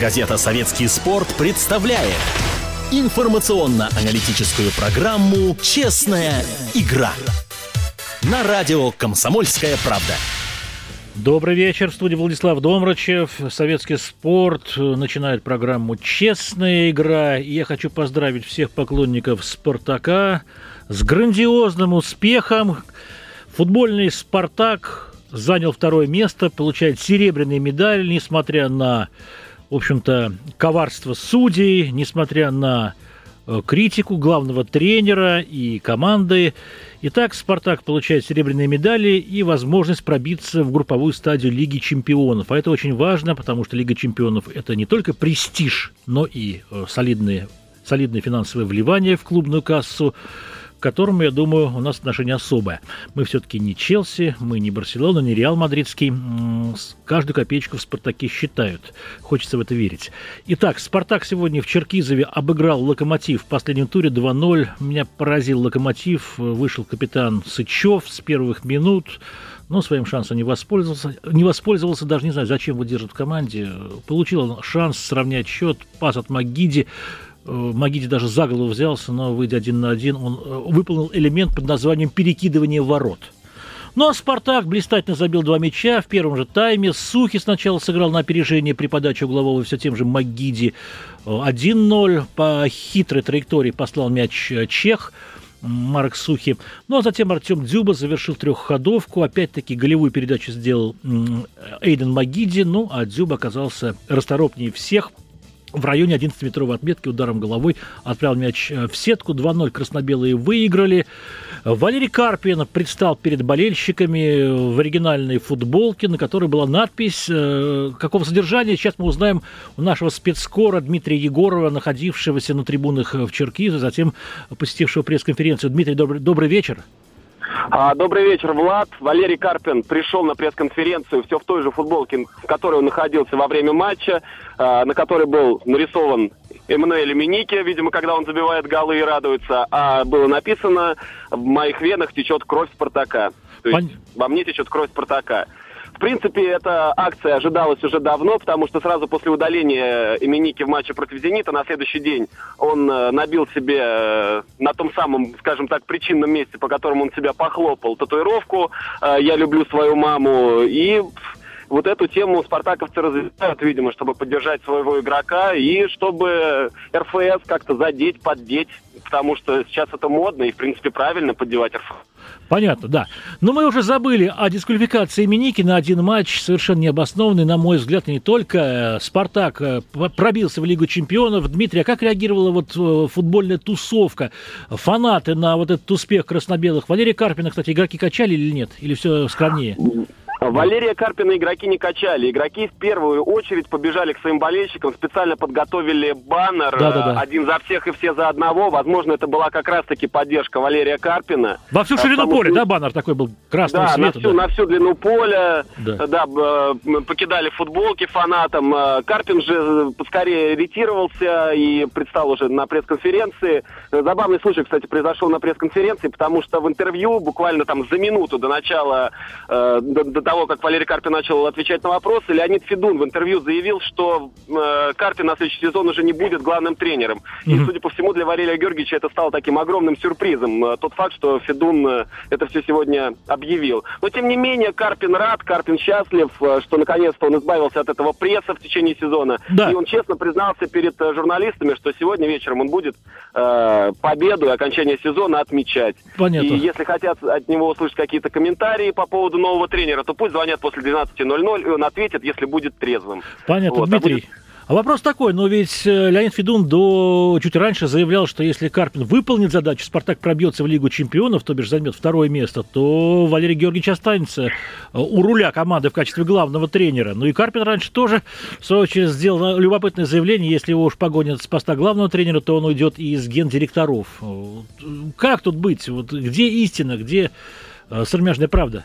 Газета «Советский спорт» представляет информационно-аналитическую программу «Честная игра» на радио «Комсомольская правда». Добрый вечер. В студии Владислав Домрачев. Советский спорт начинает программу «Честная игра». И я хочу поздравить всех поклонников «Спартака» с грандиозным успехом. Футбольный «Спартак» занял второе место, получает серебряный медаль, несмотря на в общем-то, коварство судей, несмотря на э, критику главного тренера и команды. Итак, «Спартак» получает серебряные медали и возможность пробиться в групповую стадию Лиги чемпионов. А это очень важно, потому что Лига чемпионов – это не только престиж, но и э, солидные, солидные финансовые вливания в клубную кассу к которому, я думаю, у нас отношение особое. Мы все-таки не Челси, мы не Барселона, не Реал Мадридский. Каждую копеечку в «Спартаке» считают. Хочется в это верить. Итак, «Спартак» сегодня в Черкизове обыграл «Локомотив» в последнем туре 2-0. Меня поразил «Локомотив». Вышел капитан Сычев с первых минут но своим шансом не воспользовался. Не воспользовался, даже не знаю, зачем его держат в команде. Получил шанс сравнять счет, пас от Магиди. Э, Магиди даже за голову взялся, но, выйдя один на один, он э, выполнил элемент под названием «перекидывание ворот». Ну а «Спартак» блистательно забил два мяча в первом же тайме. Сухи сначала сыграл на опережение при подаче углового все тем же Магиди. 1-0 по хитрой траектории послал мяч э, Чех. Марк Сухи. Ну а затем Артем Дзюба завершил трехходовку. Опять-таки голевую передачу сделал Эйден Магиди. Ну а Дзюба оказался расторопнее всех – в районе 11-метровой отметки ударом головой отправил мяч э, в сетку. 2-0 красно-белые выиграли. Валерий Карпин предстал перед болельщиками в оригинальной футболке, на которой была надпись. Э, какого содержания, сейчас мы узнаем у нашего спецскора Дмитрия Егорова, находившегося на трибунах в Черкизе, затем посетившего пресс-конференцию. Дмитрий, добрый, добрый вечер. А, добрый вечер, Влад. Валерий Карпин пришел на пресс-конференцию все в той же футболке, в которой он находился во время матча, на которой был нарисован Эммануэль Миники, видимо, когда он забивает голы и радуется, а было написано «В моих венах течет кровь Спартака». То есть Пон... во мне течет кровь Спартака. В принципе, эта акция ожидалась уже давно, потому что сразу после удаления Именики в матче против «Зенита» на следующий день он э, набил себе э, на том самом, скажем так, причинном месте, по которому он себя похлопал, татуировку э, «Я люблю свою маму» и вот эту тему спартаковцы развивают, видимо, чтобы поддержать своего игрока и чтобы РФС как-то задеть, поддеть, потому что сейчас это модно и, в принципе, правильно поддевать РФС. Понятно, да. Но мы уже забыли о дисквалификации Миники на один матч, совершенно необоснованный, на мой взгляд, не только. «Спартак» э, пробился в Лигу чемпионов. Дмитрий, а как реагировала вот э, футбольная тусовка? Фанаты на вот этот успех красно-белых? Валерий Карпина, кстати, игроки качали или нет? Или все скромнее? Валерия Карпина игроки не качали. Игроки в первую очередь побежали к своим болельщикам, специально подготовили баннер да, да, да. один за всех и все за одного. Возможно, это была как раз-таки поддержка Валерия Карпина. Во всю ширину Потому... поля, да, баннер такой был красного да, цвета? На всю, да, на всю длину поля. Да. да, покидали футболки фанатам. Э, Карпин же скорее ретировался и предстал уже на пресс-конференции. Забавный случай, кстати, произошел на пресс-конференции, потому что в интервью буквально там за минуту до начала, э, до, до того, как Валерий Карпин начал отвечать на вопросы, Леонид Федун в интервью заявил, что э, Карпин на следующий сезон уже не будет главным тренером. Mm-hmm. И, судя по всему, для Валерия Георгиевича это стало таким огромным сюрпризом. Э, тот факт, что Федун э, это все сегодня объявил. Но, тем не менее, Карпин рад, Карпин счастлив, э, что наконец-то он избавился от этого пресса в течение сезона. Да. И он честно признался перед э, журналистами, что сегодня вечером он будет э, победу и окончание сезона отмечать. Понятно. И если хотят от него услышать какие-то комментарии по поводу нового тренера, то пусть звонят после 12.00, и он ответит, если будет трезвым. Понятно, вот. Дмитрий. А будет... А вопрос такой, но ведь э, Леонид Федун до чуть раньше заявлял, что если Карпин выполнит задачу, Спартак пробьется в Лигу чемпионов, то бишь займет второе место, то Валерий Георгиевич останется э, у руля команды в качестве главного тренера. Ну и Карпин раньше тоже, в свою очередь, сделал любопытное заявление, если его уж погонят с поста главного тренера, то он уйдет из гендиректоров. Как тут быть? Вот где истина, где э, сармяжная правда?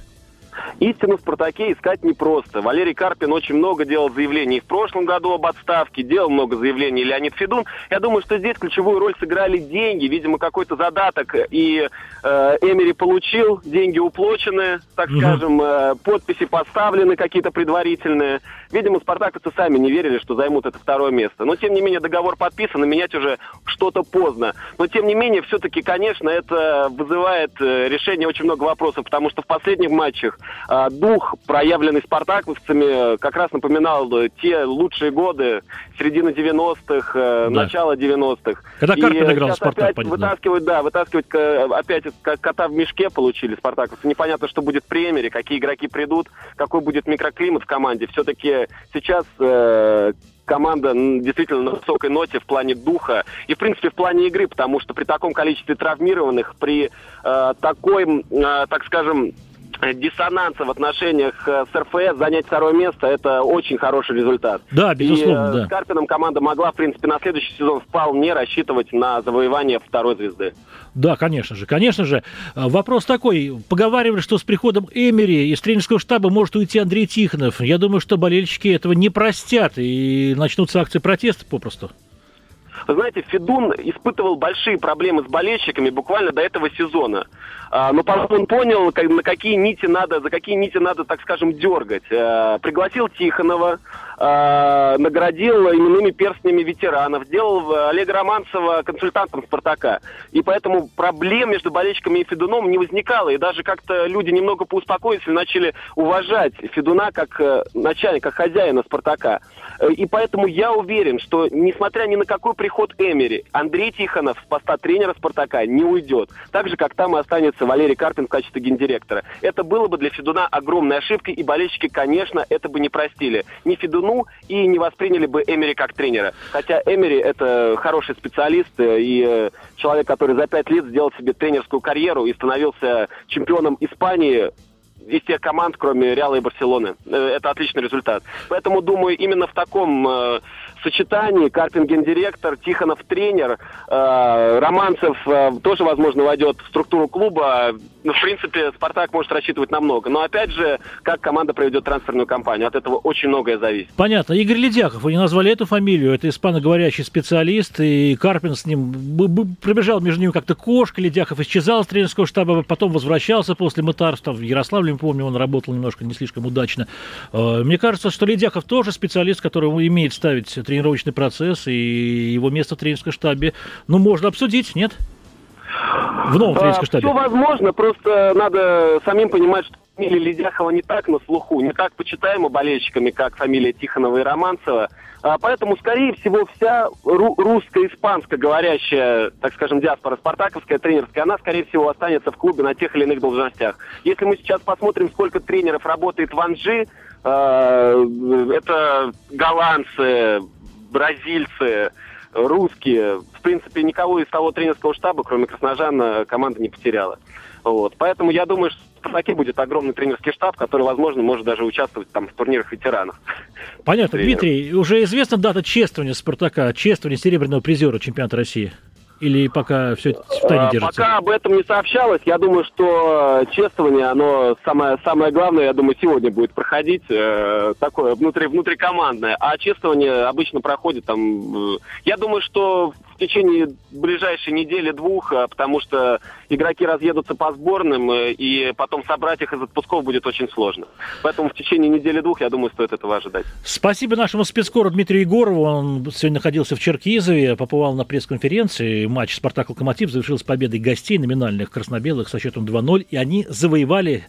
Истину в «Спартаке» искать непросто. Валерий Карпин очень много делал заявлений в прошлом году об отставке, делал много заявлений Леонид Федун. Я думаю, что здесь ключевую роль сыграли деньги, видимо, какой-то задаток. И э, Эмери получил, деньги уплочены, так mm-hmm. скажем, э, подписи поставлены какие-то предварительные. Видимо, спартаковцы сами не верили, что займут это второе место. Но, тем не менее, договор подписан, и менять уже что-то поздно. Но, тем не менее, все-таки, конечно, это вызывает э, решение очень много вопросов, потому что в последних матчах э, дух, проявленный спартаковцами, как раз напоминал те лучшие годы, середины 90-х, э, да. начало 90-х. Когда Карпин играл в Спартак, опять понятно. вытаскивать, да, вытаскивать опять кота в мешке получили спартаковцы. Непонятно, что будет в премьере, какие игроки придут, какой будет микроклимат в команде. Все-таки сейчас э, команда действительно на высокой ноте в плане духа и, в принципе, в плане игры, потому что при таком количестве травмированных, при э, такой, э, так скажем, диссонанса в отношениях э, с РФС занять второе место, это очень хороший результат. Да, безусловно, и, да. С Карпином команда могла, в принципе, на следующий сезон вполне рассчитывать на завоевание второй звезды. Да, конечно же, конечно же. Э, вопрос такой. Поговаривали, что с приходом Эмери из тренерского штаба может уйти Андрей Тихонов. Я думаю, что болельщики этого не простят и начнутся акции протеста попросту. Вы знаете, Федун испытывал большие проблемы с болельщиками буквально до этого сезона. А, но потом он понял, на какие нити надо, за какие нити надо, так скажем, дергать. А, пригласил Тихонова, а, наградил именными перстнями ветеранов, сделал Олега Романцева консультантом «Спартака». И поэтому проблем между болельщиками и Федуном не возникало. И даже как-то люди немного поуспокоились и начали уважать Федуна как э, начальника, как хозяина «Спартака». Э, и поэтому я уверен, что несмотря ни на какой приход Эмери, Андрей Тихонов с поста тренера «Спартака» не уйдет. Так же, как там и останется Валерий Карпин в качестве гендиректора. Это было бы для Федуна огромной ошибкой, и болельщики, конечно, это бы не простили. Ни Федуну и не восприняли бы Эмери как тренера. Хотя Эмери это хороший специалист э, и э, человек, который за пять лет сделал себе тренерскую карьеру и становился чемпионом Испании из тех команд, кроме Реала и Барселоны. Э, это отличный результат. Поэтому, думаю, именно в таком сочетании Карпин гендиректор, Тихонов тренер, э, Романцев э, тоже, возможно, войдет в структуру клуба. Ну, в принципе, Спартак может рассчитывать на много. Но, опять же, как команда проведет трансферную кампанию, от этого очень многое зависит. Понятно. Игорь Ледяков, вы не назвали эту фамилию, это испаноговорящий специалист, и Карпин с ним пробежал между ними как-то кошка, Ледяков исчезал с тренерского штаба, потом возвращался после мытарства в Ярославле, помню, он работал немножко не слишком удачно. Э, мне кажется, что Ледяков тоже специалист, который умеет ставить тренировочный процесс, и его место в тренерском штабе, ну, можно обсудить, нет? В новом тренерском штабе. Все возможно, просто надо самим понимать, что фамилия Ледяхова не так на слуху, не так почитаема болельщиками, как фамилия Тихонова и Романцева. А, поэтому, скорее всего, вся ру- русско-испанско говорящая, так скажем, диаспора спартаковская, тренерская, она, скорее всего, останется в клубе на тех или иных должностях. Если мы сейчас посмотрим, сколько тренеров работает в Анжи, э, это голландцы, бразильцы, русские. В принципе, никого из того тренерского штаба, кроме Красножана, команда не потеряла. Вот. Поэтому я думаю, что в «Спартаке» будет огромный тренерский штаб, который, возможно, может даже участвовать там в турнирах ветеранов. Понятно. Дмитрий, уже известна дата чествования «Спартака», чествования серебряного призера чемпионата России? Или пока все в тайне а, держится? Пока об этом не сообщалось. Я думаю, что чествование, оно самое, самое главное, я думаю, сегодня будет проходить. Э, такое внутри, внутрикомандное. А чествование обычно проходит там... Э, я думаю, что течение ближайшей недели-двух, э, потому что игроки разъедутся по сборным, э, и потом собрать их из отпусков будет очень сложно. Поэтому в течение недели-двух, я думаю, стоит этого ожидать. Спасибо нашему спецкору Дмитрию Егорову. Он сегодня находился в Черкизове, побывал на пресс-конференции. Матч «Спартак-Локомотив» завершился победой гостей номинальных красно-белых со счетом 2-0, и они завоевали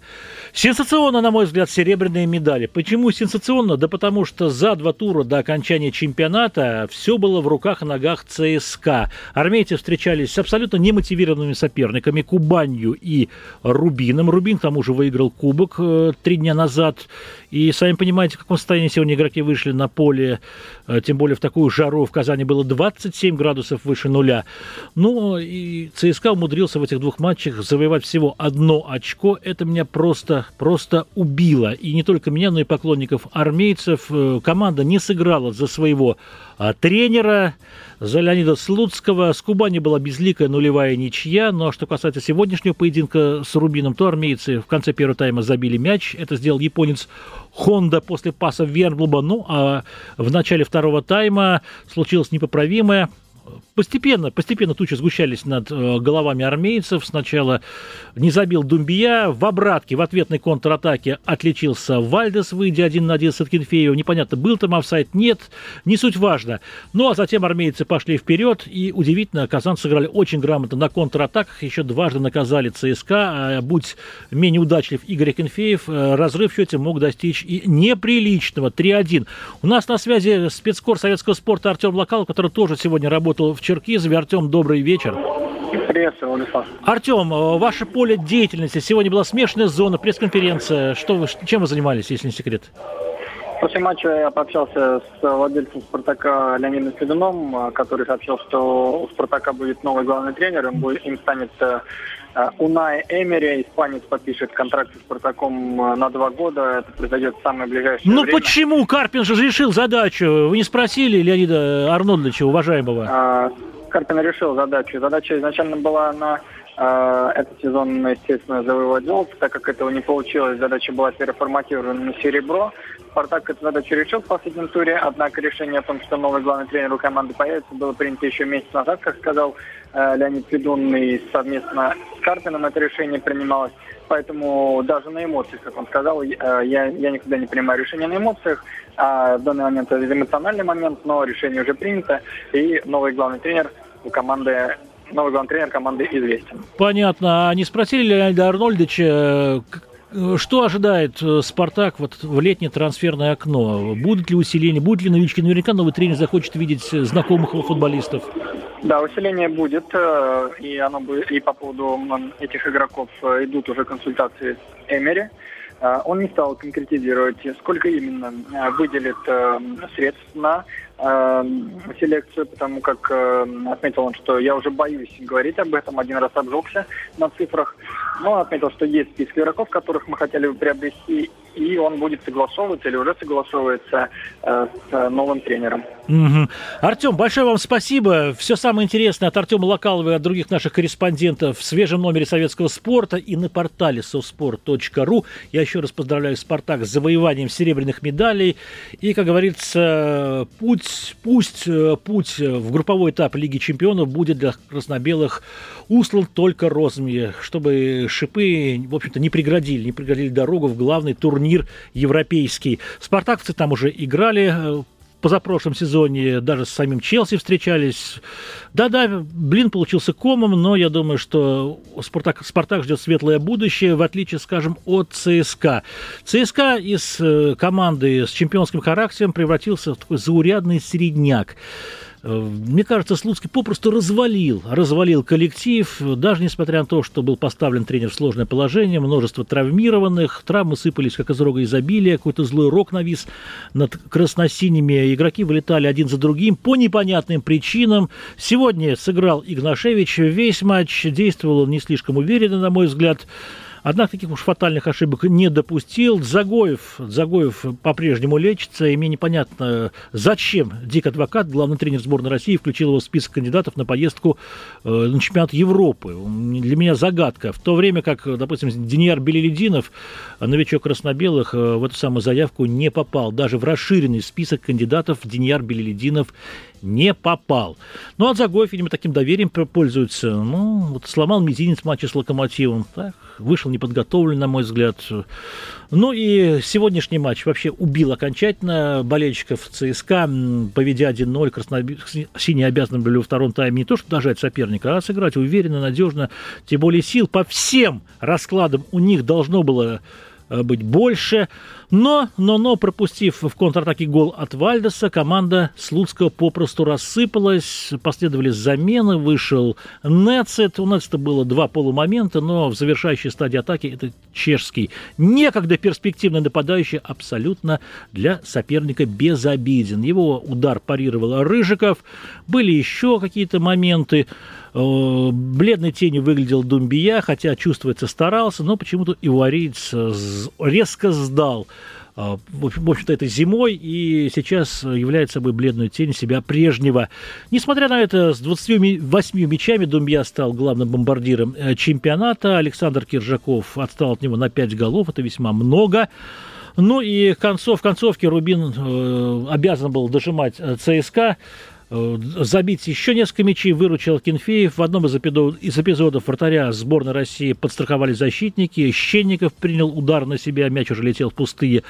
сенсационно, на мой взгляд, серебряные медали. Почему сенсационно? Да потому что за два тура до окончания чемпионата все было в руках и ногах ЦСКА. Армейцы встречались с абсолютно немотивированными соперниками Кубанью и Рубином. Рубин, к тому же, выиграл кубок э, три дня назад. И сами понимаете, в каком состоянии сегодня игроки вышли на поле, э, тем более в такую жару в Казани было 27 градусов выше нуля. Ну и ЦСКА умудрился в этих двух матчах завоевать всего одно очко. Это меня просто, просто убило. И не только меня, но и поклонников армейцев. Э, команда не сыграла за своего а, тренера, за Леонида Слуцкого. С Кубани была безликая нулевая ничья. Ну а что касается сегодняшнего поединка с Рубином, то армейцы в конце первого тайма забили мяч. Это сделал японец Хонда после паса Верблуба. Ну а в начале второго тайма случилось непоправимое постепенно, постепенно тучи сгущались над э, головами армейцев. Сначала не забил Думбия, в обратке, в ответной контратаке отличился Вальдес, выйдя один на один с Аткинфеевым. Непонятно, был там офсайд, нет, не суть важно. Ну, а затем армейцы пошли вперед, и удивительно, казанцы сыграли очень грамотно на контратаках, еще дважды наказали ЦСКА. А будь менее удачлив Игорь Акинфеев, э, разрыв в счете мог достичь и неприличного 3-1. У нас на связи спецкор советского спорта Артем Локал, который тоже сегодня работал в Черкизове. Артем, добрый вечер. Приветствую, Владислав. Артем, э, ваше поле деятельности. Сегодня была смешанная зона, пресс-конференция. Что вы, чем вы занимались, если не секрет? После матча я пообщался с владельцем «Спартака» Леонидом Федуном, э, который сообщил, что у «Спартака» будет новый главный тренер, им, будет, им станет э, Унай Эмери, испанец подпишет контракт с «Спартаком» на два года. Это произойдет в самое ближайшее ну, время. Ну почему? Карпин же решил задачу. Вы не спросили Леонида Арнольдовича, уважаемого? А, Карпин решил задачу. Задача изначально была на э, этот сезон, естественно, завоевать золото. Так как этого не получилось, задача была переформатирована на серебро. Спартак эту задачу решил в последнем туре, однако решение о том, что новый главный тренер у команды появится, было принято еще месяц назад, как сказал э, Леонид Федун, и совместно с Карпином это решение принималось. Поэтому даже на эмоциях, как он сказал, э, я, я никогда не принимаю решения на эмоциях. А в данный момент это эмоциональный момент, но решение уже принято, и новый главный тренер у команды новый главный тренер команды известен. Понятно. А не спросили Леонида Арнольдовича, что ожидает э, «Спартак» вот в летнее трансферное окно? Будут ли усиления, будут ли новички? Наверняка новый тренер захочет видеть знакомых его футболистов. Да, усиление будет, э, и оно будет, и по поводу этих игроков э, идут уже консультации с Эмери. Он не стал конкретизировать, сколько именно выделит средств на э, селекцию, потому как э, отметил он, что я уже боюсь говорить об этом, один раз обжегся на цифрах, но отметил, что есть список игроков, которых мы хотели бы приобрести, и он будет согласовываться или уже согласовывается э, с новым тренером. Угу. Артем, большое вам спасибо. Все самое интересное от Артема Локалова и от других наших корреспондентов в свежем номере советского спорта и на портале совспорт.ру. Я еще раз поздравляю «Спартак» с завоеванием серебряных медалей. И, как говорится, путь, пусть э, путь в групповой этап Лиги чемпионов будет для краснобелых услан только розами, чтобы шипы, в общем-то, не преградили, не преградили дорогу в главный турнир европейский. Спартакцы там уже играли э, позапрошлом сезоне даже с самим Челси встречались. Да-да, блин получился комом, но я думаю, что Спартак, Спартак ждет светлое будущее, в отличие, скажем, от ЦСКА. ЦСКА из э, команды с чемпионским характером превратился в такой заурядный средняк. Э, мне кажется, Слуцкий попросту развалил, развалил коллектив, даже несмотря на то, что был поставлен тренер в сложное положение, множество травмированных, травмы сыпались как из рога изобилия, какой-то злой рок навис над красносиними, игроки вылетали один за другим по непонятным причинам. Сегодня сыграл Игнашевич весь матч, действовал он не слишком уверенно, на мой взгляд, Однако таких уж фатальных ошибок не допустил. Загоев, Загоев по-прежнему лечится, и мне непонятно, зачем Дик Адвокат, главный тренер сборной России, включил его в список кандидатов на поездку э, на чемпионат Европы. Для меня загадка. В то время как, допустим, Деньяр Белелединов, новичок краснобелых, э, в эту самую заявку не попал. Даже в расширенный список кандидатов Деньяр Белелединов не попал. Ну, а Загоев, видимо, таким доверием пользуется. Ну, вот сломал мизинец в матче с Локомотивом. Так, вышел неподготовлен, на мой взгляд. Ну и сегодняшний матч вообще убил окончательно болельщиков ЦСКА, поведя 1-0, краснобе... синие обязаны были во втором тайме не то, что дожать соперника, а сыграть уверенно, надежно, тем более сил по всем раскладам у них должно было Э, быть больше. Но, но, но, пропустив в контратаке гол от Вальдеса, команда Слуцкого попросту рассыпалась. Последовали замены, вышел Нецет. У Нецета было два полумомента, но в завершающей стадии атаки это чешский. Некогда перспективный нападающий абсолютно для соперника безобиден. Его удар парировал Рыжиков. Были еще какие-то моменты. Э, бледной тенью выглядел Думбия, хотя, чувствуется, старался, но почему-то ивариец резко сдал в общем-то, этой зимой и сейчас является собой бледную тень себя прежнего. Несмотря на это, с 28 мячами Думья стал главным бомбардиром чемпионата. Александр Киржаков отстал от него на 5 голов, это весьма много. Ну и концов, в концовке Рубин э, обязан был дожимать ЦСКА. Э, забить еще несколько мячей, выручил Кенфеев. В одном из эпизодов, из эпизодов вратаря сборной России подстраховали защитники. Щенников принял удар на себя, мяч уже летел в пустые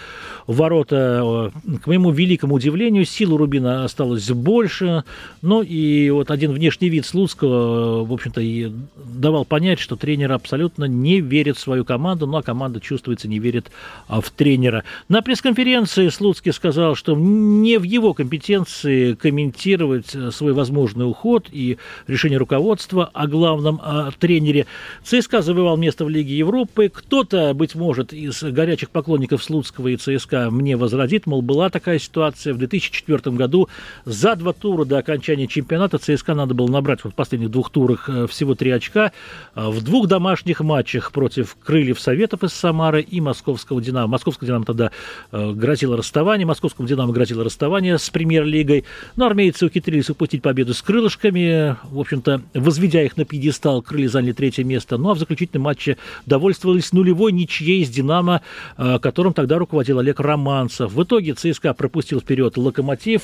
ворота. Э, к моему великому удивлению, силу Рубина осталось больше. Ну и вот один внешний вид Слуцкого, э, в общем-то, и давал понять, что тренер абсолютно не верит в свою команду, ну а команда, чувствуется, не верит а, в тренера. На пресс-конференции Слуцкий сказал, что не в его компетенции комментировать комментировать э, свой возможный уход и решение руководства о главном о тренере. ЦСКА завоевал место в Лиге Европы. Кто-то, быть может, из горячих поклонников Слуцкого и ЦСКА мне возразит, мол, была такая ситуация в 2004 году. За два тура до окончания чемпионата ЦСКА надо было набрать вот в последних двух турах э, всего три очка. А в двух домашних матчах против Крыльев Советов из Самары и Московского Динамо. Московского Динамо тогда э, грозило расставание, Московскому Динамо грозило расставание с премьер-лигой. Но армейцы ухитрились упустить победу с крылышками. В общем-то, возведя их на пьедестал, крылья заняли третье место. Ну а в заключительном матче довольствовались нулевой ничьей с «Динамо», э, которым тогда руководил Олег Романцев. В итоге ЦСКА пропустил вперед «Локомотив».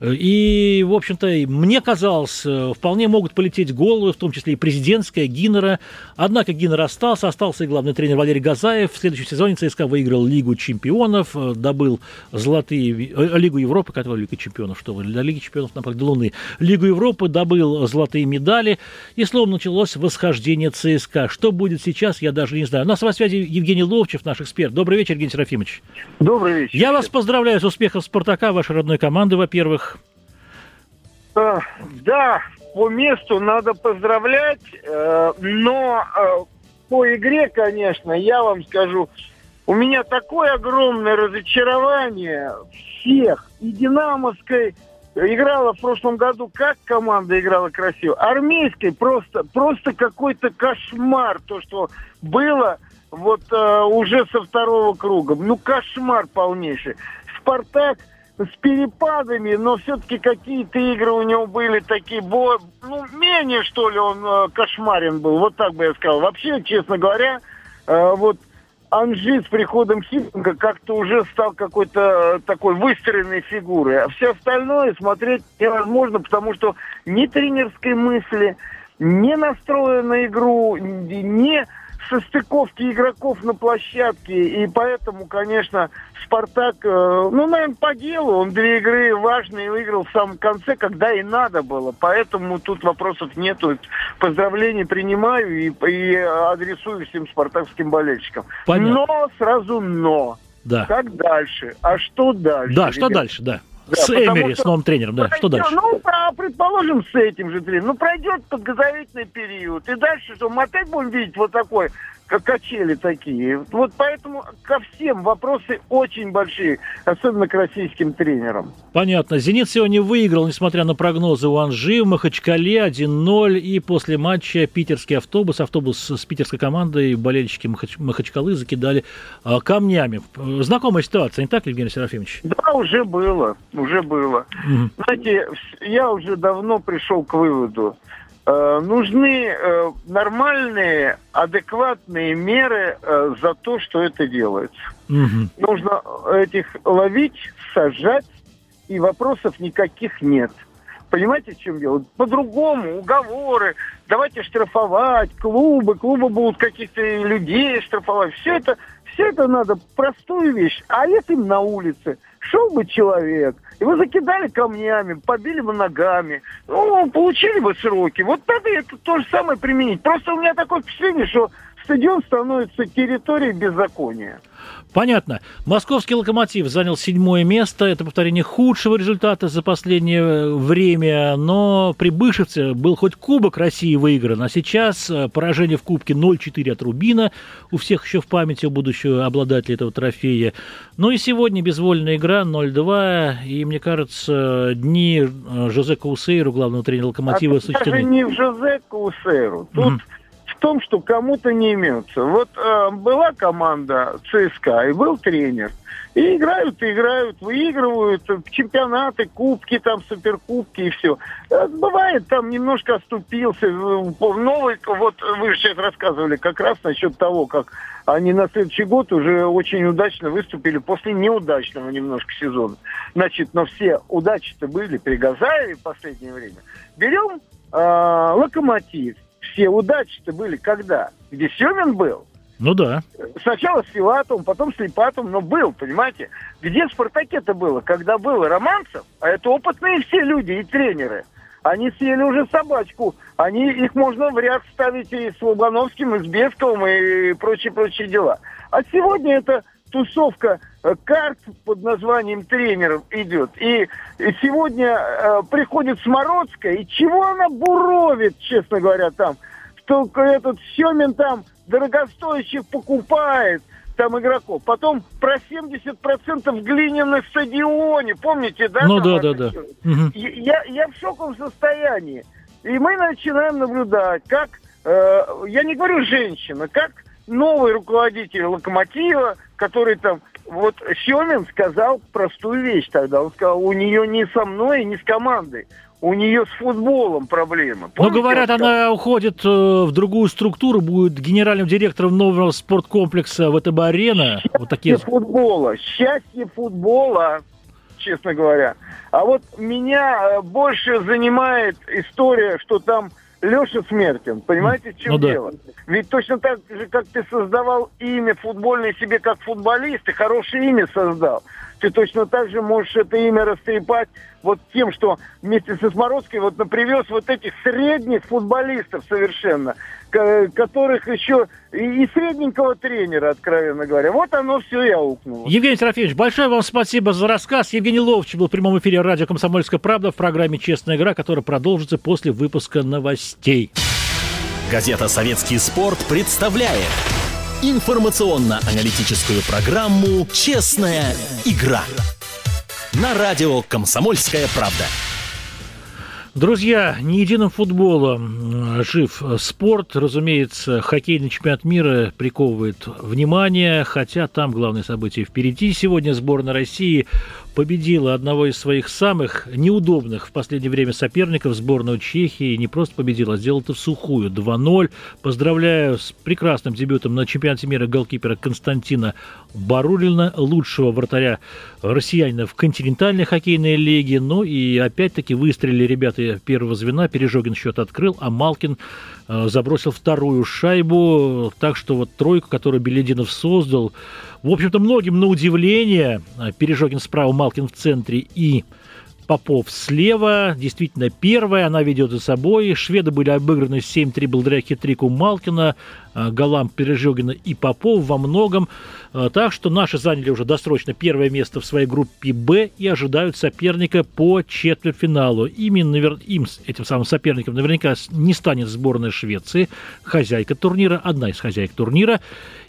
И, в общем-то, мне казалось, э, вполне могут полететь головы, в том числе и президентская, Гиннера. Однако Гиннер остался, остался и главный тренер Валерий Газаев. В следующем сезоне ЦСКА выиграл Лигу чемпионов, э, добыл золотые... Э, Лигу Европы, которая Лига чемпионов, что вы, для Лиги чемпионов, например, до Луны. Лигу Европы добыл золотые медали. И, словом, началось восхождение ЦСКА. Что будет сейчас, я даже не знаю. У нас на связи Евгений Ловчев, наш эксперт. Добрый вечер, Евгений Серафимович. Добрый вечер. Я вас поздравляю с успехом «Спартака», вашей родной команды, во-первых. Э, да, по месту надо поздравлять, э, но э, по игре, конечно, я вам скажу, у меня такое огромное разочарование всех. И Динамовской играла в прошлом году, как команда играла красиво. Армейской просто, просто какой-то кошмар, то, что было вот уже со второго круга. Ну, кошмар полнейший. Спартак с перепадами, но все-таки какие-то игры у него были такие, бо... ну, менее, что ли, он э, кошмарен был, вот так бы я сказал. Вообще, честно говоря, э, вот Анжи с приходом Хиппинга как-то уже стал какой-то э, такой выстроенной фигурой. А все остальное смотреть невозможно, потому что ни тренерской мысли, не настроя на игру, не состыковки игроков на площадке. И поэтому, конечно, Спартак, э, ну, наверное, по делу. Он две игры важные выиграл в самом конце, когда и надо было. Поэтому тут вопросов нету. Поздравления принимаю и, и адресую всем спартакским болельщикам. Понятно. Но сразу но. Да. Как дальше? А что дальше? Да, ребят? что дальше, да. Да, с Эмери, что, с новым тренером, да. Пройдет, что дальше? Ну, предположим, с этим же тренером. Ну, пройдет подготовительный период. И дальше что, мы опять будем видеть вот такой как качели такие. Вот поэтому ко всем вопросы очень большие, особенно к российским тренерам. Понятно. «Зенит» сегодня выиграл, несмотря на прогнозы у Анжи, в Махачкале 1-0, и после матча питерский автобус, автобус с питерской командой, болельщики Махач... Махачкалы закидали а, камнями. Знакомая ситуация, не так, Евгений Серафимович? Да, уже было, уже было. Угу. Знаете, я уже давно пришел к выводу, Э, нужны э, нормальные, адекватные меры э, за то, что это делается. Угу. Нужно этих ловить, сажать, и вопросов никаких нет. Понимаете, в чем дело? По-другому, уговоры, давайте штрафовать, клубы, клубы будут каких-то людей штрафовать. Все это, все это надо, простую вещь. А если на улице шел бы человек – его закидали камнями, побили бы ногами. Ну, получили бы сроки. Вот надо это то же самое применить. Просто у меня такое впечатление, что стадион становится территорией беззакония. Понятно. Московский «Локомотив» занял седьмое место. Это повторение худшего результата за последнее время. Но при Бышевце был хоть Кубок России выигран, а сейчас э, поражение в Кубке 0-4 от Рубина. У всех еще в памяти у будущего обладателя этого трофея. Ну и сегодня безвольная игра 0-2. И, мне кажется, дни э, Жозе Каусейру, главного тренера «Локомотива», а сочтены. Даже не в Жозе Каусейру. Тут mm-hmm том, что кому-то не имеются. Вот э, была команда ЦСКА и был тренер. И играют, и играют, выигрывают чемпионаты, кубки, там, суперкубки и все. Э, бывает, там немножко оступился. Э, новый, вот вы сейчас рассказывали как раз насчет того, как они на следующий год уже очень удачно выступили после неудачного немножко сезона. Значит, но все удачи-то были при Газаеве в последнее время. Берем э, Локомотив. Все удачи-то были когда? Где Семин был? Ну да. Сначала с Филатовым, потом с Липатовым, но был, понимаете? Где в «Спартаке»-то было? Когда был Романцев, а это опытные все люди и тренеры. Они съели уже собачку. Они, их можно в ряд ставить и с Лобановским, и с Бесковым, и прочие-прочие дела. А сегодня это тусовка э, карт под названием тренеров идет. И, сегодня э, приходит Смородская, и чего она буровит, честно говоря, там? Что этот Семин там дорогостоящих покупает там игроков. Потом про 70% глиняных на стадионе. Помните, да? Ну да, да, да. Я, я в шоковом состоянии. И мы начинаем наблюдать, как, э, я не говорю женщина, как новый руководитель «Локомотива», который там, вот Семин сказал простую вещь тогда. Он сказал, у нее не со мной, не с командой у нее с футболом проблемы. Помните, Но говорят, она уходит э, в другую структуру, будет генеральным директором нового спорткомплекса ВТБ-арена. Счастье вот такие... футбола, счастье футбола, честно говоря. А вот меня э, больше занимает история, что там Леша Смертин, понимаете, в чем ну, дело? Да. Ведь точно так же, как ты создавал имя футбольное себе как футболист, ты хорошее имя создал ты точно так же можешь это имя растрепать вот тем, что вместе со Смородской вот привез вот этих средних футболистов совершенно, которых еще и средненького тренера, откровенно говоря. Вот оно все и аукнуло. Евгений Трофеевич, большое вам спасибо за рассказ. Евгений Ловч был в прямом эфире радио «Комсомольская правда» в программе «Честная игра», которая продолжится после выпуска новостей. Газета «Советский спорт» представляет информационно-аналитическую программу «Честная игра» на радио «Комсомольская правда». Друзья, не единым футболом жив спорт. Разумеется, хоккейный чемпионат мира приковывает внимание, хотя там главное событие впереди. Сегодня сборная России победила одного из своих самых неудобных в последнее время соперников, сборную Чехии. Не просто победила, а сделала это в сухую, 2-0. Поздравляю с прекрасным дебютом на чемпионате мира голкипера Константина Барулина, лучшего вратаря россиянина в континентальной хоккейной лиге. Ну и опять-таки выстрелили ребята первого звена. Пережогин счет открыл, а Малкин э, забросил вторую шайбу. Так что вот тройку, которую Белединов создал, в общем-то, многим на удивление, э, Пережогин справа, Малкин в центре и Попов слева. Действительно, первая, она ведет за собой. Шведы были обыграны 7-3 благодаря хитрику Малкина, голам Пережогина и Попов во многом. Э, так что наши заняли уже досрочно первое место в своей группе «Б» и ожидают соперника по четвертьфиналу. Именно им, этим самым соперником, наверняка не станет сборная Швеции, хозяйка турнира, одна из хозяек турнира.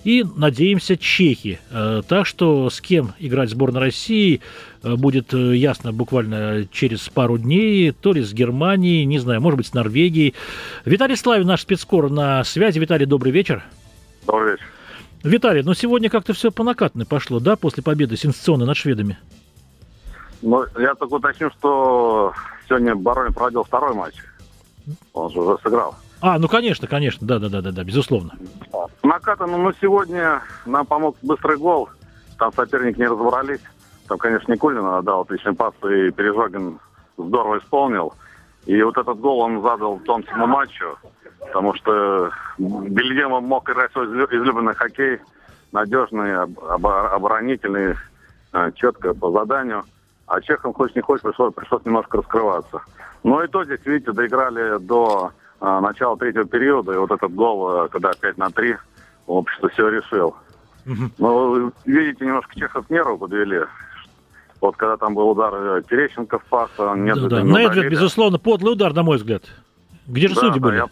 И, надеемся, чехи. Э, так что с кем играть сборная России э, будет ясно буквально через пару дней. То ли с Германией, не знаю, может быть, с Норвегией. Виталий Славин, наш спецкор на связи. Виталий, добрый вечер. Добрый вечер. Виталий, ну сегодня как-то все по накатной пошло, да, после победы сенсационной над шведами? Ну, я только уточню, что сегодня Барон проводил второй матч. Он же уже сыграл. А, ну конечно, конечно, да, да, да, да, да, безусловно. Накатано, но сегодня нам помог быстрый гол. Там соперник не разобрались. Там, конечно, Никулин отдал отличный пас, и Пережогин здорово исполнил. И вот этот гол он задал Томскому матчу, потому что Бельгема мог играть свой излюбленный хоккей, надежный, оборонительный, э, четко по заданию. А чехам, хоть не хочешь, пришлось, пришлось немножко раскрываться. Но и то здесь, видите, доиграли до э, начала третьего периода, и вот этот гол, э, когда 5 на 3, общество все решил. Угу. Но, видите, немножко чехов нервы подвели. Вот когда там был удар Терещенко в пас, нет, да, да. Недвед, безусловно, подлый удар, на мой взгляд. Где же да, судьи были? Я,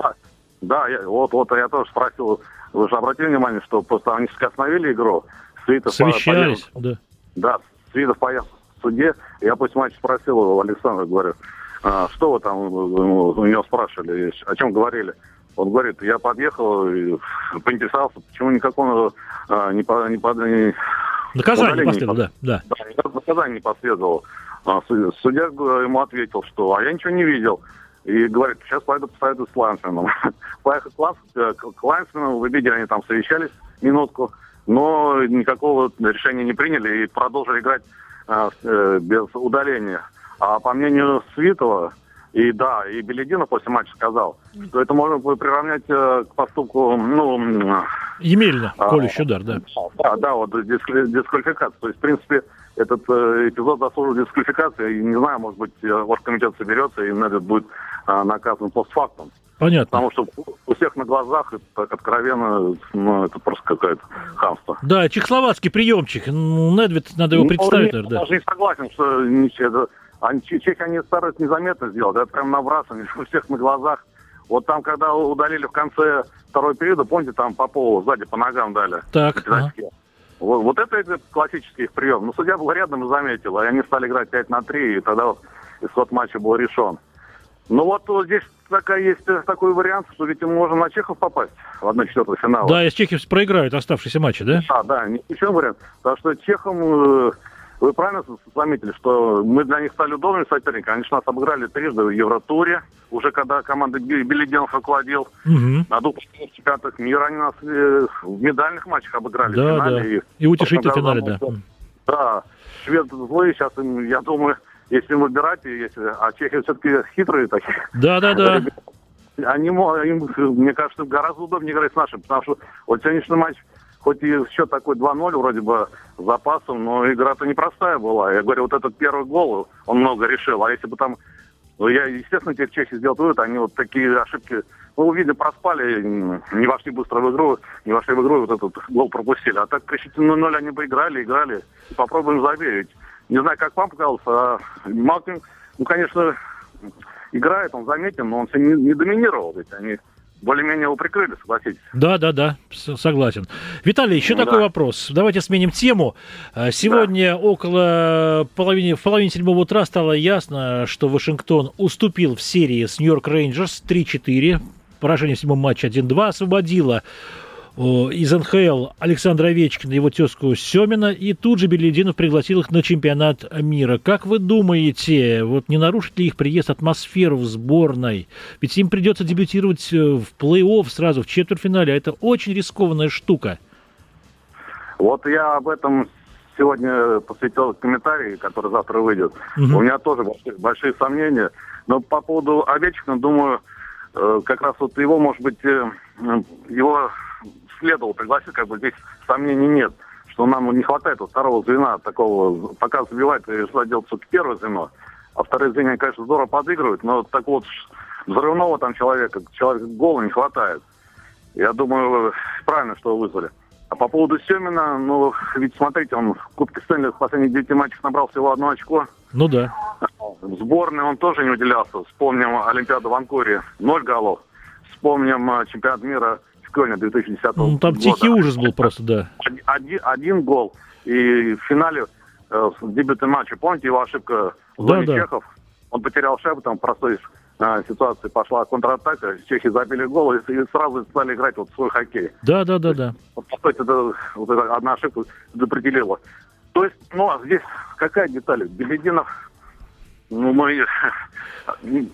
да, я, вот, вот я тоже спросил, вы же обратили внимание, что просто они остановили игру, Свитов Совещались, поехал, да. Да, Свитов поехал в суде, я после матча спросил его, Александра, говорю, а, что вы там у него спрашивали, о чем говорили? Он говорит, я подъехал и поинтересовался, почему никакого а, не, по, не, по, не, Наказание не последовало, да, да. Да, наказание не последовало. А, судья ему ответил, что а я ничего не видел. И говорит, сейчас пойду посоветую с Лансменом. Поехал э, к Лансмену, вы видели, они там совещались минутку, но никакого решения не приняли и продолжили играть а, э, без удаления. А по мнению Свитова, и да, и Белединов после матча сказал, что это можно приравнять э, к поступку, ну... Емельно, а, колющий удар, да. Да, да, вот дисквалификация. То есть, в принципе, этот э, эпизод заслужил дисквалификации. Не знаю, может быть, э, оргкомитет соберется и Недвед будет э, наказан постфактум. Понятно. Потому что у всех на глазах это так откровенно, ну, это просто какое-то хамство. Да, чехословацкий приемчик. Ну, Недвед, надо его ну, представить, наверное, да. Я даже не согласен, что это, они, чехи они стараются незаметно сделать, это прям набрасывание у всех на глазах. Вот там, когда удалили в конце второй периода, помните, там по полу сзади по ногам дали. Так. Вот, вот это, это классический их прием. Но судья был рядом и заметил, и они стали играть 5 на 3, и тогда вот исход матча был решен. Ну вот, вот здесь такая есть э, такой вариант, что ведь можно на Чехов попасть в 1-4 финала. Да, если Чехи проиграют оставшиеся матчи, да? Да, да, еще вариант. Потому что Чехам э, вы правильно заметили, что мы для них стали удобными соперниками. Они же нас обыграли трижды в Евротуре, уже когда команда Беледенов руководил. Угу. На двух чемпионатах мира они нас э, в медальных матчах обыграли. Да, финале, да. И, и утешительно в финале, да. Да, швед злые, сейчас им, я думаю, если выбирать, если, а чехи все-таки хитрые такие. Да, да, да. Они, им, мне кажется, гораздо удобнее играть с нашим, потому что вот сегодняшний матч хоть и счет такой 2-0 вроде бы запасом, но игра-то непростая была. Я говорю, вот этот первый гол, он много решил. А если бы там, ну, я, естественно, теперь чехи сделают вывод, они вот такие ошибки, ну, видно, проспали, не вошли быстро в игру, не вошли в игру, и вот этот гол пропустили. А так, кричите, 0-0 они бы играли, играли, попробуем забить. Не знаю, как вам показалось, а Малкин, ну, конечно, играет, он заметен, но он все не, не доминировал, ведь они более-менее его прикрыли, согласитесь. Да, да, да, согласен. Виталий, еще ну, такой да. вопрос. Давайте сменим тему. А, сегодня да. около половины, в половине седьмого утра стало ясно, что Вашингтон уступил в серии с Нью-Йорк Рейнджерс 3-4. Поражение в седьмом матче 1-2 освободило из НХЛ Александра Овечкина, его тезку Семина, и тут же Белединов пригласил их на чемпионат мира. Как вы думаете, вот не нарушит ли их приезд атмосферу в сборной? Ведь им придется дебютировать э, в плей-офф сразу, в четвертьфинале, а это очень рискованная штука. Вот я об этом сегодня посвятил комментарий, который завтра выйдет. Угу. У меня тоже большие, большие сомнения. Но по поводу Овечкина, думаю, э, как раз вот его, может быть, э, его следовало пригласить, как бы здесь сомнений нет, что нам не хватает вот второго звена такого, пока забивает и что делать только первое звено, а второе звено, конечно, здорово подыгрывают, но так вот взрывного там человека, человека гола не хватает. Я думаю, правильно, что вы вызвали. А по поводу Семина, ну, ведь смотрите, он в Кубке Стэнли в последних девяти матчах набрал всего одно очко. Ну да. В сборной он тоже не выделялся. Вспомним Олимпиаду в Анкоре, ноль голов. Вспомним э, чемпионат мира Кёльна 2010 ну, года. Там тихий ужас был просто, да. Один, один гол. И в финале э, в дебютном матче, помните его ошибка в зоне да, Чехов? Он потерял шайбу, там простой э, ситуации пошла контратака, чехи забили гол и, и сразу стали играть вот свой хоккей. Да, да, да, да. Вот, по сути, это, вот эта одна ошибка определила. То есть, ну, а здесь какая деталь? Белединов, ну, мы,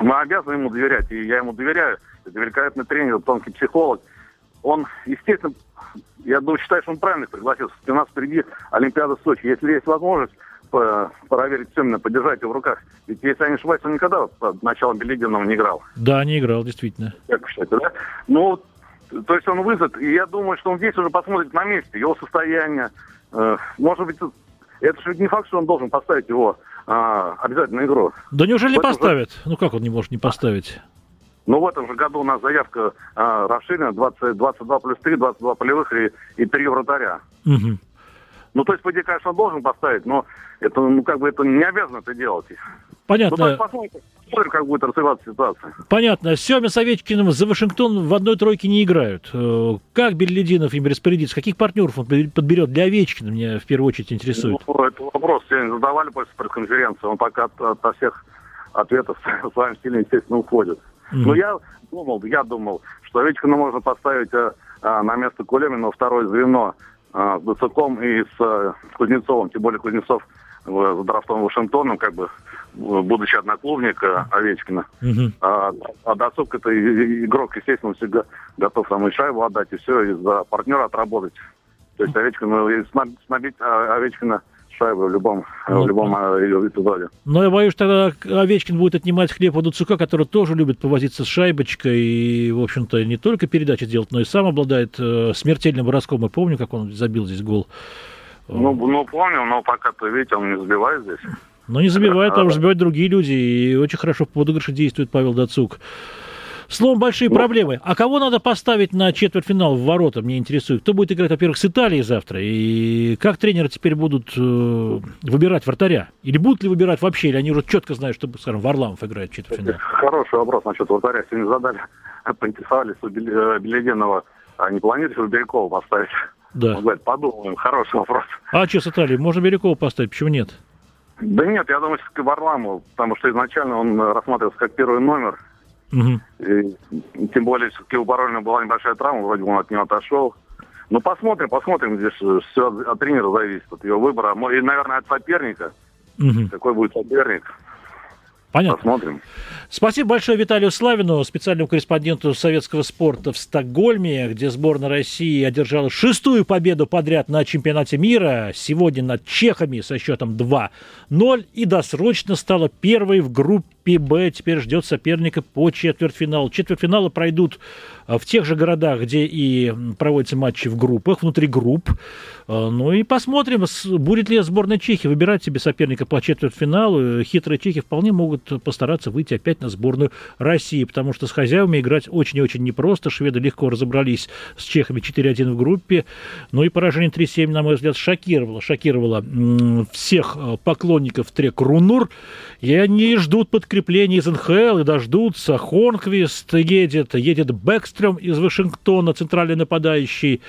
мы обязаны ему доверять, и я ему доверяю это великолепный тренер, тонкий психолог. Он, естественно, я думаю, считаю, что он правильно пригласил. У нас впереди Олимпиада в Сочи. Если есть возможность проверить Семина, подержать его в руках. Ведь, если я не ошибаюсь, он никогда под началом Белединова не играл. Да, не играл, действительно. Как вы считаете, да? Ну, то есть он вызов, и я думаю, что он здесь уже посмотрит на месте, его состояние. Э, может быть, это же не факт, что он должен поставить его э, обязательно игру. Да неужели не поставит? Уже... Ну как он не может не поставить? Ну, в этом же году у нас заявка а, расширена, 20, 22 плюс 3, 22 полевых и, и 3 вратаря. Угу. Ну, то есть, по идее, конечно, он должен поставить, но это, ну, как бы это не обязано это делать. Понятно. Ну, посмотрим, посмотрим, как будет развиваться ситуация. Понятно. Семя с Овечкиным за Вашингтон в одной тройке не играют. Э, как Берлидинов им распорядится? Каких партнеров он подберет для Овечкина, меня в первую очередь интересует. Ну, это вопрос сегодня задавали после пресс-конференции. Он пока от, от всех ответов в своем стиле, естественно, уходит. Mm-hmm. Но я думал, я думал, что Овечкина можно поставить а, на место Кулемина второе звено а, с Дацуком и с а, Кузнецовым. Тем более Кузнецов с драфтом Вашингтоном, как бы, будучи одноклубник Овечкина. Uh-huh. А, а Дацук это игрок, естественно, всегда готов там и шайбу отдать, и все, и за партнера отработать. То есть Овечкина, снабить Овечкина шайбы в любом, ну, в любом ну. эпизоде. Но я боюсь, тогда Овечкин будет отнимать хлеб у Дуцука, который тоже любит повозиться с шайбочкой и, в общем-то, не только передачи делать, но и сам обладает э, смертельным броском. Я помню, как он забил здесь гол. Ну, ну помню, но пока-то, видите, он не забивает здесь. Но не забивает, там забивают другие люди, и очень хорошо в подыгрыше действует Павел Дацук. Словом, большие ну, проблемы. А кого надо поставить на четвертьфинал в ворота, мне интересует. Кто будет играть, во-первых, с Италией завтра? И как тренеры теперь будут э, выбирать вратаря? Или будут ли выбирать вообще? Или они уже четко знают, что, скажем, Варламов играет в четвертьфинале? Хороший вопрос насчет вратаря. Сегодня задали, поинтересовались у э, Беледенова, а не планируете вы Бирюкова поставить? Да. Он говорит, подумаем, хороший вопрос. А что с Италией? Можно Бирюкова поставить, почему нет? Да нет, я думаю, что Варламов, потому что изначально он рассматривался как первый номер, Угу. И, тем более, все-таки у Баролина была небольшая травма, вроде бы он от нее отошел. Ну, посмотрим, посмотрим. Здесь все от, от тренера зависит, от его выбора. И, наверное, от соперника. Угу. Какой будет соперник. Понятно. Посмотрим. Спасибо большое Виталию Славину, специальному корреспонденту советского спорта в Стокгольме, где сборная России одержала шестую победу подряд на чемпионате мира. Сегодня над чехами со счетом 2-0 и досрочно стала первой в группе группе Б теперь ждет соперника по четвертьфиналу. Четвертьфиналы пройдут э, в тех же городах, где и проводятся матчи в группах, внутри групп. Э, ну и посмотрим, будет ли сборная Чехии выбирать себе соперника по четвертьфиналу. Хитрые чехи вполне могут постараться выйти опять на сборную России, потому что с хозяевами играть очень и очень непросто. Шведы легко разобрались с чехами 4-1 в группе. Ну и поражение 3-7, на мой взгляд, шокировало. Шокировало всех э, поклонников трек Рунур. И они ждут подкрепления из НХЛ и дождутся. Хорнквист едет, едет Бэкстрем из Вашингтона, центральный нападающий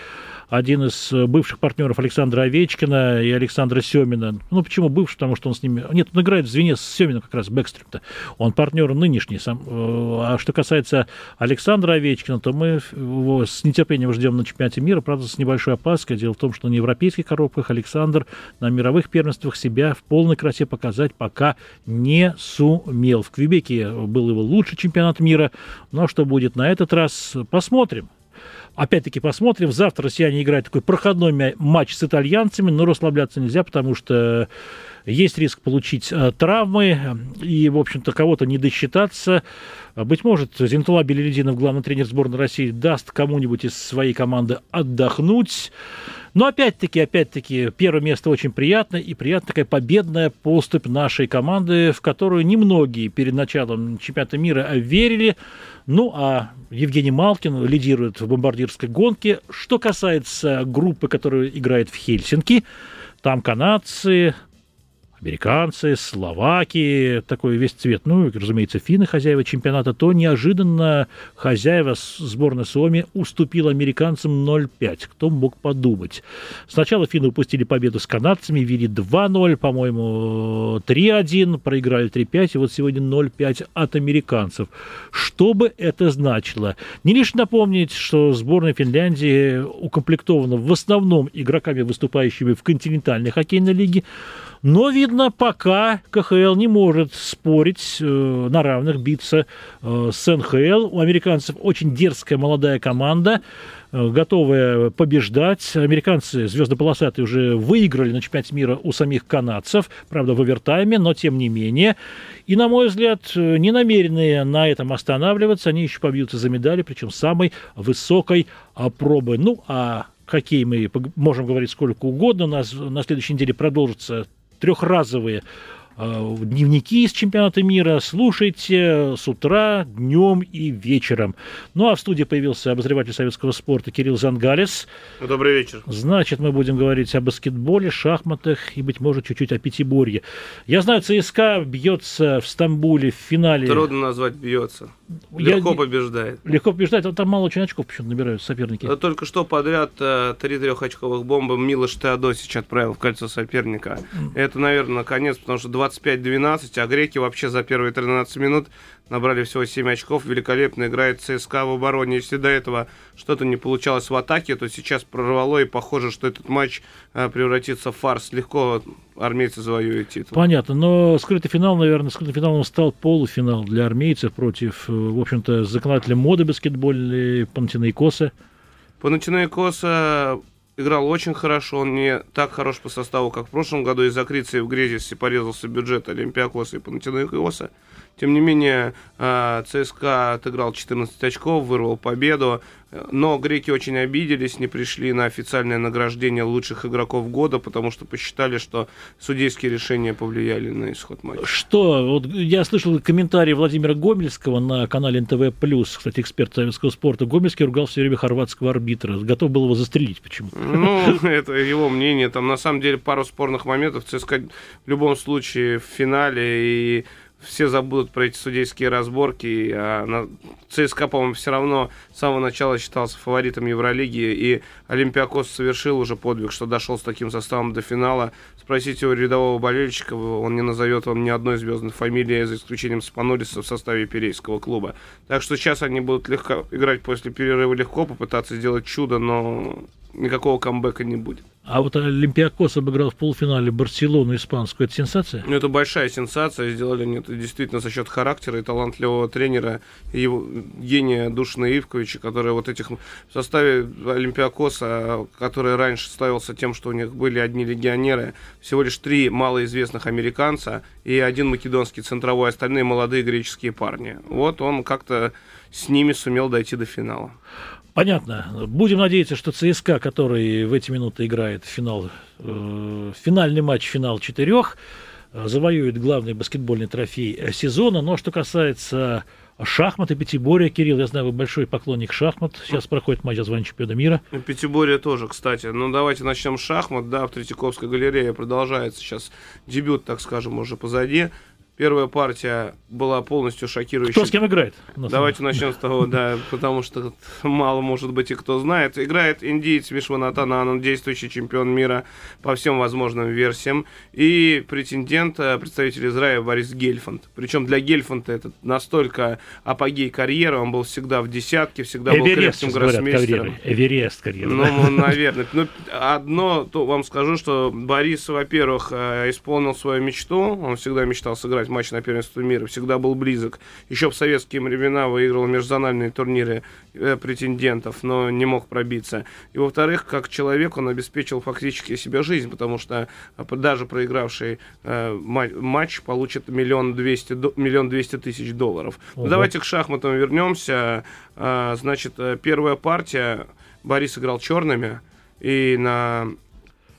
один из э, бывших партнеров Александра Овечкина и Александра Семина. Ну, почему бывший? Потому что он с ними... Нет, он играет в звене с Семиным как раз, Бэкстрим-то. Он партнер нынешний. Сам... Э, а что касается Александра Овечкина, то мы его с нетерпением ждем на чемпионате мира, правда, с небольшой опаской. Дело в том, что на европейских коробках Александр на мировых первенствах себя в полной красе показать пока не сумел. В Квебеке был его лучший чемпионат мира, но что будет на этот раз, посмотрим. Опять-таки посмотрим. Завтра россияне играют такой проходной матч с итальянцами, но расслабляться нельзя, потому что есть риск получить э, травмы и, в общем-то, кого-то не досчитаться. Быть может, Зинтула Белелединов, главный тренер сборной России, даст кому-нибудь из своей команды отдохнуть. Но опять-таки, опять-таки, первое место очень приятно, и приятная такая победная поступь нашей команды, в которую немногие перед началом чемпионата мира верили. Ну, а Евгений Малкин лидирует в бомбардирской гонке. Что касается группы, которая играет в Хельсинки, там канадцы, американцы, словаки, такой весь цвет, ну, разумеется, финны, хозяева чемпионата, то неожиданно хозяева сборной Суоми уступил американцам 0-5. Кто мог подумать? Сначала финны упустили победу с канадцами, вели 2-0, по-моему, 3-1, проиграли 3-5, и вот сегодня 0-5 от американцев. Что бы это значило? Не лишь напомнить, что сборная Финляндии укомплектована в основном игроками, выступающими в континентальной хоккейной лиге, но, видно, пока КХЛ не может спорить э, на равных, биться э, с НХЛ. У американцев очень дерзкая молодая команда, э, готовая побеждать. Американцы звездополосатые уже выиграли на чемпионате мира у самих канадцев, правда, в овертайме, но тем не менее. И, на мой взгляд, э, не намеренные на этом останавливаться, они еще побьются за медали, причем самой высокой пробы. Ну, а хоккей мы можем говорить сколько угодно. У нас на следующей неделе продолжится трехразовые э, дневники из чемпионата мира. Слушайте с утра, днем и вечером. Ну а в студии появился обозреватель советского спорта Кирилл Зангалис. Добрый вечер. Значит, мы будем говорить о баскетболе, шахматах и, быть может, чуть-чуть о пятиборье. Я знаю, ЦСКА бьется в Стамбуле в финале. Трудно назвать бьется. Легко я, побеждает. Легко побеждает, а там мало очень очков почему-то набирают соперники. Да только что подряд э, три трехочковых бомбы Милош Теодосич отправил в кольцо соперника. Mm. Это, наверное, наконец, потому что 25-12, а греки вообще за первые 13 минут набрали всего 7 очков. Великолепно играет ЦСКА в обороне. Если до этого что-то не получалось в атаке, то сейчас прорвало, и похоже, что этот матч э, превратится в фарс. Легко армейцы завоюют титул. Понятно, но скрытый финал, наверное, скрытым финалом стал полуфинал для армейцев против, э, в общем-то, законодателя моды баскетбольной Панатинаикоса. Панатинаикоса играл очень хорошо, он не так хорош по составу, как в прошлом году. Из-за Криции в Грезисе порезался бюджет Олимпиакоса и Панатинаикоса. Тем не менее, э, ЦСКА отыграл 14 очков, вырвал победу. Но греки очень обиделись, не пришли на официальное награждение лучших игроков года, потому что посчитали, что судейские решения повлияли на исход матча. Что? Вот я слышал комментарий Владимира Гомельского на канале НТВ+, кстати, эксперт советского спорта. Гомельский ругал все время хорватского арбитра. Готов был его застрелить почему-то. Ну, это его мнение. Там, на самом деле, пару спорных моментов. ЦСКА в любом случае в финале и все забудут про эти судейские разборки. А на... ЦСКА, по-моему, все равно с самого начала считался фаворитом Евролиги, и Олимпиакос совершил уже подвиг, что дошел с таким составом до финала. Спросите у рядового болельщика, он не назовет вам ни одной звездной фамилии, за исключением Спанолиса в составе Перейского клуба. Так что сейчас они будут легко играть после перерыва легко, попытаться сделать чудо, но никакого камбэка не будет. А вот Олимпиакос обыграл в полуфинале Барселону испанскую. Это сенсация? Ну, это большая сенсация. Сделали они это действительно за счет характера и талантливого тренера, его гения Душина Ивковича, который вот этих в составе Олимпиакоса, который раньше ставился тем, что у них были одни легионеры, всего лишь три малоизвестных американца и один македонский центровой, остальные молодые греческие парни. Вот он как-то с ними сумел дойти до финала. Понятно. Будем надеяться, что ЦСКА, который в эти минуты играет финал, э, финальный матч, финал четырех, завоюет главный баскетбольный трофей сезона. Но что касается шахмат и пятиборья, Кирилл, я знаю, вы большой поклонник шахмат. Сейчас проходит матч за звание чемпиона мира. Пятиборье тоже, кстати. Ну, давайте начнем с шахмат. Да, в Третьяковской галерее продолжается сейчас дебют, так скажем, уже позади. Первая партия была полностью шокирующей. Кто с кем играет? Давайте начнем с того, да, потому что мало, может быть, и кто знает. Играет индиец Вишванатан Ананд, действующий чемпион мира по всем возможным версиям. И претендент, э, представитель Израиля Борис Гельфанд. Причем для Гельфанда это настолько апогей карьеры. Он был всегда в десятке, всегда Эверест, был крепким гроссмейстером. Эверест карьеры. Ну, наверное. Ну, одно то вам скажу, что Борис, во-первых, э, исполнил свою мечту. Он всегда мечтал сыграть играть матч на первенство мира, всегда был близок. Еще в советские времена выиграл межзональные турниры э, претендентов, но не мог пробиться. И во-вторых, как человек он обеспечил фактически себе жизнь, потому что э, даже проигравший э, матч получит миллион двести, миллион двести тысяч долларов. Ого. Давайте к шахматам вернемся. Э, значит, первая партия Борис играл черными, и на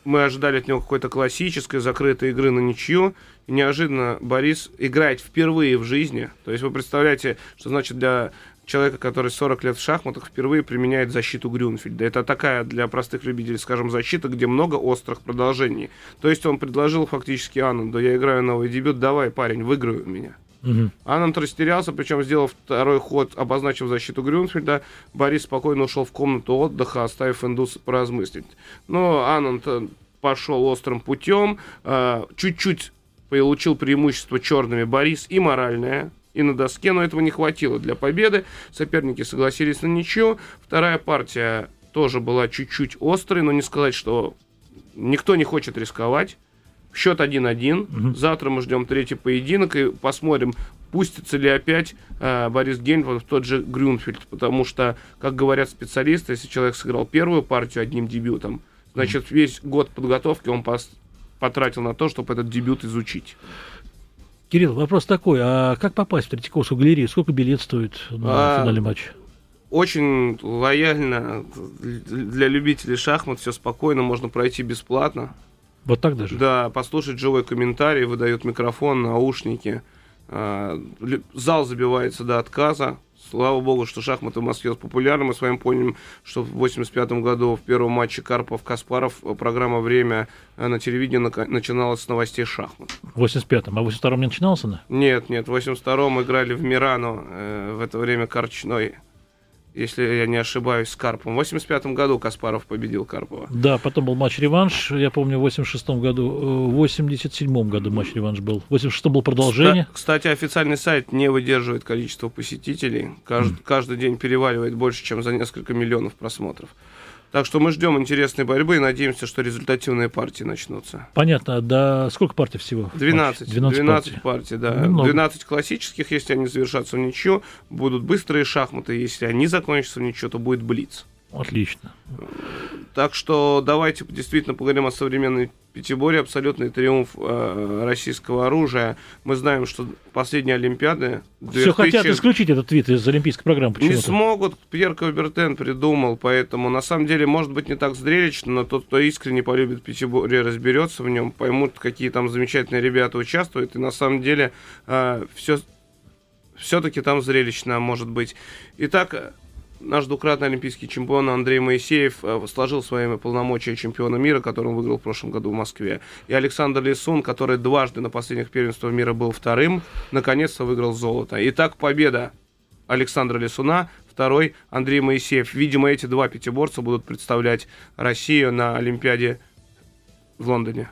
мы ожидали от него какой-то классической закрытой игры на ничью. И неожиданно Борис играет впервые в жизни. То есть вы представляете, что значит для человека, который 40 лет в шахматах, впервые применяет защиту Грюнфельда. Это такая для простых любителей, скажем, защита, где много острых продолжений. То есть он предложил фактически Аннанду, я играю новый дебют, давай, парень, выиграю меня. Угу. Ананд растерялся, причем сделал второй ход, обозначив защиту Грюнфельда. Борис спокойно ушел в комнату отдыха, оставив Индус поразмыслить. Но Ананд э, пошел острым путем, э, чуть-чуть получил преимущество черными Борис и моральное, и на доске, но этого не хватило для победы. Соперники согласились на ничью. Вторая партия тоже была чуть-чуть острой, но не сказать, что никто не хочет рисковать. Счет 1-1. Угу. Завтра мы ждем третий поединок и посмотрим, пустится ли опять э, Борис Гейнфельд в тот же Грюнфельд. Потому что, как говорят специалисты, если человек сыграл первую партию одним дебютом, значит, весь год подготовки он пос потратил на то, чтобы этот дебют изучить. Кирилл, вопрос такой, а как попасть в Третьяковскую галерею? Сколько билет стоит на а, финальный матч? Очень лояльно для любителей шахмат, все спокойно, можно пройти бесплатно. Вот так даже? Да, послушать живой комментарий, выдают микрофон, наушники. А, зал забивается до отказа. Слава богу, что шахматы в Москве популярны. Мы с вами помним, что в 85 году в первом матче Карпов-Каспаров программа «Время» на телевидении начиналась с новостей шахмат. В 85-м. А в 82-м не начинался она? Нет, нет. В 82-м играли в Мирану. Э, в это время Карчной если я не ошибаюсь, с Карповым. В 85 году Каспаров победил Карпова. Да, потом был матч-реванш, я помню, в 86 году. В 87 году матч-реванш был. В 86 был продолжение. Кстати, официальный сайт не выдерживает количество посетителей. Каждый, mm. каждый день переваливает больше, чем за несколько миллионов просмотров. Так что мы ждем интересной борьбы и надеемся, что результативные партии начнутся. Понятно. Да сколько партий всего? 12. 12, 12 партий. партий, да. Немного. 12 классических, если они завершатся в ничью, будут быстрые шахматы. Если они закончатся в ничью, то будет блиц. Отлично. Так что давайте действительно поговорим о современной Пятиборе. Абсолютный триумф э, российского оружия. Мы знаем, что последние Олимпиады... 2000... Все хотят исключить этот вид из Олимпийской программы. Не смогут. Пьер Кабертен придумал, поэтому на самом деле может быть не так зрелищно, но тот, кто искренне полюбит Пятиборе, разберется в нем, поймут, какие там замечательные ребята участвуют, и на самом деле э, все все-таки там зрелищно может быть. Итак, наш двукратный олимпийский чемпион Андрей Моисеев э, сложил своими полномочия чемпиона мира, который он выиграл в прошлом году в Москве. И Александр Лисун, который дважды на последних первенствах мира был вторым, наконец-то выиграл золото. Итак, победа Александра Лисуна, второй Андрей Моисеев. Видимо, эти два пятиборца будут представлять Россию на Олимпиаде в Лондоне.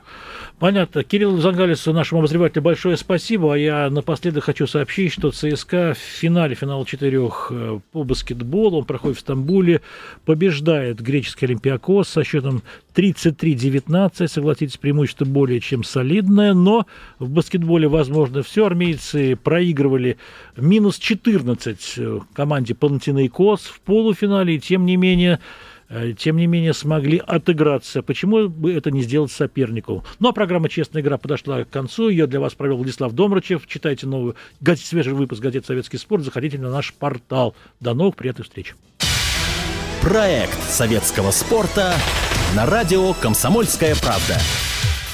Понятно. Кирилл Зангалису, нашему обозревателю, большое спасибо. А я напоследок хочу сообщить, что ЦСКА в финале финала четырех э, по баскетболу, он проходит в Стамбуле, побеждает греческий Олимпиакос со счетом 33-19. Согласитесь, преимущество более чем солидное, но в баскетболе возможно все. Армейцы проигрывали минус 14 э, команде Панатинейкос в полуфинале, и тем не менее тем не менее смогли отыграться. Почему бы это не сделать сопернику? Ну, а программа «Честная игра» подошла к концу. Ее для вас провел Владислав Домрачев. Читайте новый, свежий выпуск газеты «Советский спорт». Заходите на наш портал. До новых приятных встреч. Проект советского спорта на радио «Комсомольская правда».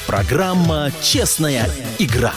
Программа «Честная игра».